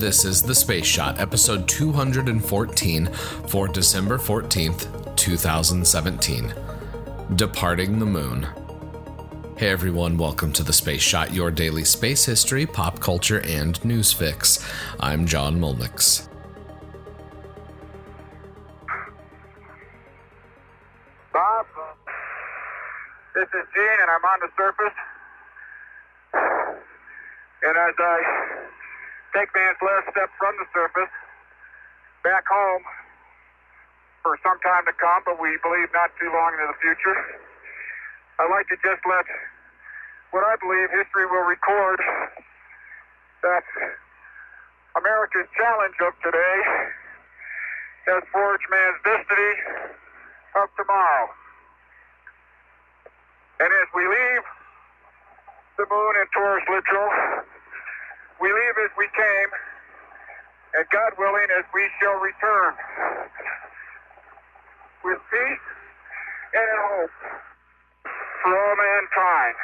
This is The Space Shot, episode 214 for December 14th, 2017. Departing the Moon. Hey everyone, welcome to The Space Shot, your daily space history, pop culture, and news fix. I'm John Mulnix. Bob, this is Gene, and I'm on the surface. And as I take man's last step from the surface back home for some time to come, but we believe not too long into the future, I'd like to just let what I believe history will record that America's challenge of today has forged man's destiny of tomorrow. And as we leave the moon in Taurus Littrow, we leave as we came, and God willing, as we shall return with peace and hope for all mankind.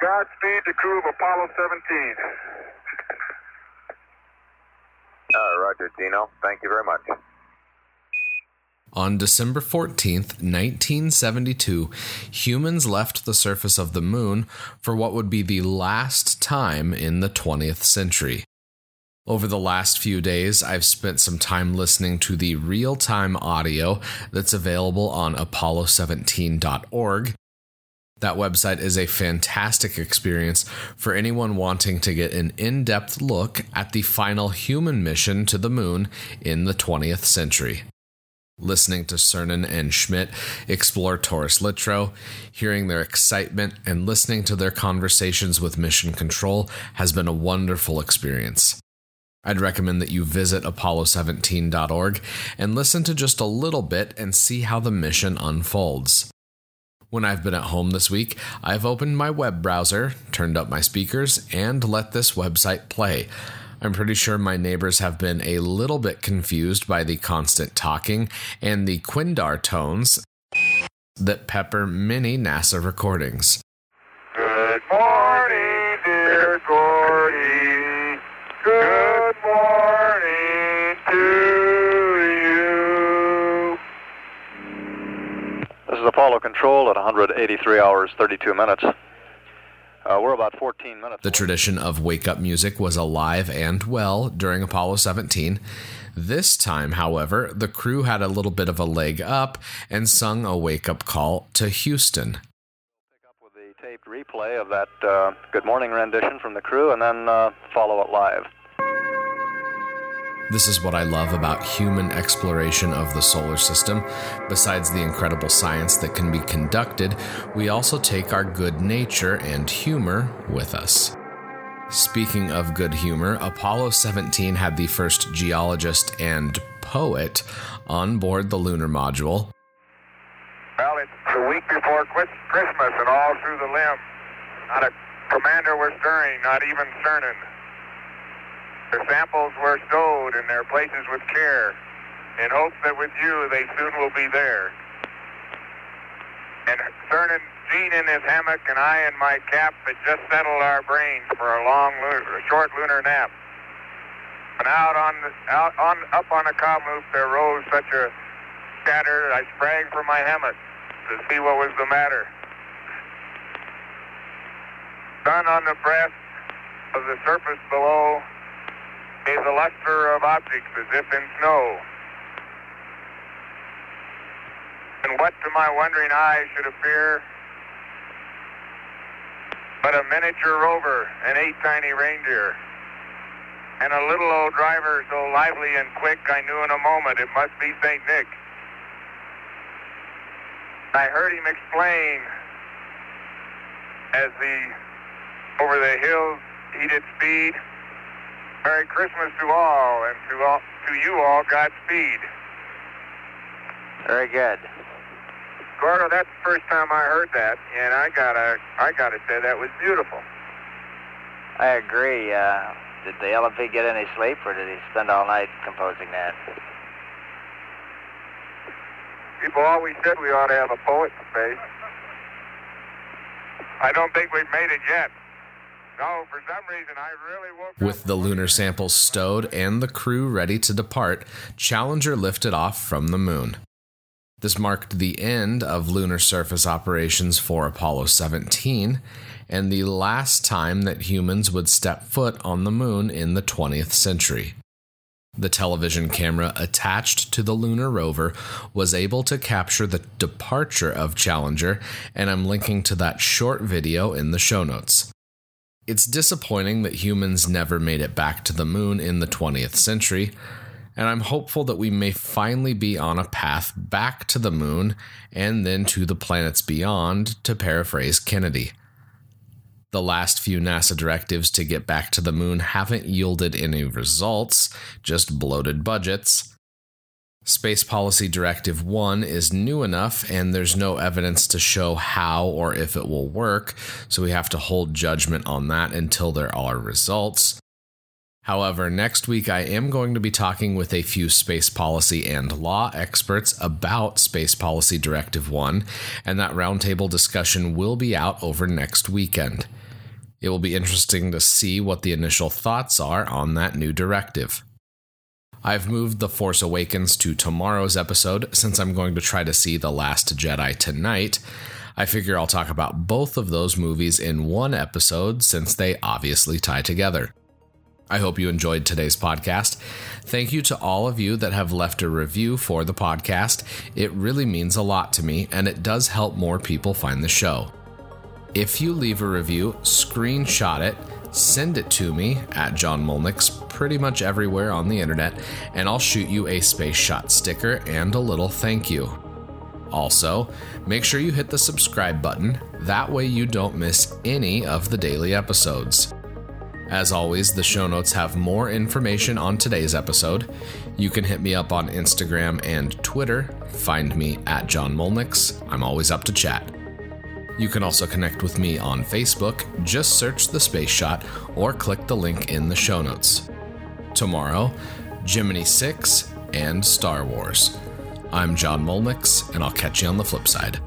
Godspeed the crew of Apollo 17. Uh, Roger, Gino. Thank you very much. On December 14th, 1972, humans left the surface of the moon for what would be the last time in the 20th century. Over the last few days, I've spent some time listening to the real time audio that's available on apollo17.org. That website is a fantastic experience for anyone wanting to get an in depth look at the final human mission to the moon in the 20th century listening to Cernan and Schmitt explore Taurus Littrow, hearing their excitement, and listening to their conversations with Mission Control has been a wonderful experience. I'd recommend that you visit apollo17.org and listen to just a little bit and see how the mission unfolds. When I've been at home this week, I've opened my web browser, turned up my speakers, and let this website play. I'm pretty sure my neighbors have been a little bit confused by the constant talking and the Quindar tones that pepper many NASA recordings. Good morning, dear Gordy. Good morning to you. This is Apollo Control at 183 hours 32 minutes. Uh, we're about 14 minutes. The tradition of wake up music was alive and well during Apollo 17. This time, however, the crew had a little bit of a leg up and sung a wake up call to Houston. Pick up with the taped replay of that uh, Good Morning rendition from the crew and then uh, follow it live. This is what I love about human exploration of the solar system. Besides the incredible science that can be conducted, we also take our good nature and humor with us. Speaking of good humor, Apollo 17 had the first geologist and poet on board the lunar module. Well, it's the week before Christmas, and all through the limb, not a commander was stirring, not even Cernan. Their samples were stowed in their places with care, in hopes that with you they soon will be there. And Cernan, Gene in his hammock, and I in my cap had just settled our brains for a long, a short lunar nap. And out on, the, out on, up on a cob loop, there rose such a scatter. I sprang from my hammock to see what was the matter. Sun on the breast of the surface below gave the luster of objects as if in snow. And what to my wondering eyes should appear but a miniature rover and eight tiny reindeer. And a little old driver so lively and quick I knew in a moment it must be St. Nick. I heard him explain as the over the hills he did speed. Merry Christmas to all, and to all to you all, Godspeed. Very good. Gordo, that's the first time I heard that, and I gotta I gotta say that was beautiful. I agree. Uh, did the LMP get any sleep, or did he spend all night composing that? People always said we ought to have a poet in space. I don't think we've made it yet. No, for some reason I really woke With the lunar samples stowed and the crew ready to depart, Challenger lifted off from the moon. This marked the end of lunar surface operations for Apollo 17 and the last time that humans would step foot on the moon in the 20th century. The television camera attached to the lunar rover was able to capture the departure of Challenger, and I'm linking to that short video in the show notes. It's disappointing that humans never made it back to the moon in the 20th century, and I'm hopeful that we may finally be on a path back to the moon and then to the planets beyond, to paraphrase Kennedy. The last few NASA directives to get back to the moon haven't yielded any results, just bloated budgets. Space Policy Directive 1 is new enough, and there's no evidence to show how or if it will work, so we have to hold judgment on that until there are results. However, next week I am going to be talking with a few space policy and law experts about Space Policy Directive 1, and that roundtable discussion will be out over next weekend. It will be interesting to see what the initial thoughts are on that new directive. I've moved The Force Awakens to tomorrow's episode since I'm going to try to see The Last Jedi tonight. I figure I'll talk about both of those movies in one episode since they obviously tie together. I hope you enjoyed today's podcast. Thank you to all of you that have left a review for the podcast. It really means a lot to me, and it does help more people find the show. If you leave a review, screenshot it, send it to me at John Mulnix pretty much everywhere on the internet, and I'll shoot you a Space Shot sticker and a little thank you. Also, make sure you hit the subscribe button, that way you don't miss any of the daily episodes. As always, the show notes have more information on today's episode. You can hit me up on Instagram and Twitter. Find me at John Mulnix. I'm always up to chat. You can also connect with me on Facebook. Just search the Space Shot or click the link in the show notes. Tomorrow, Gemini 6 and Star Wars. I'm John Mulnix, and I'll catch you on the flip side.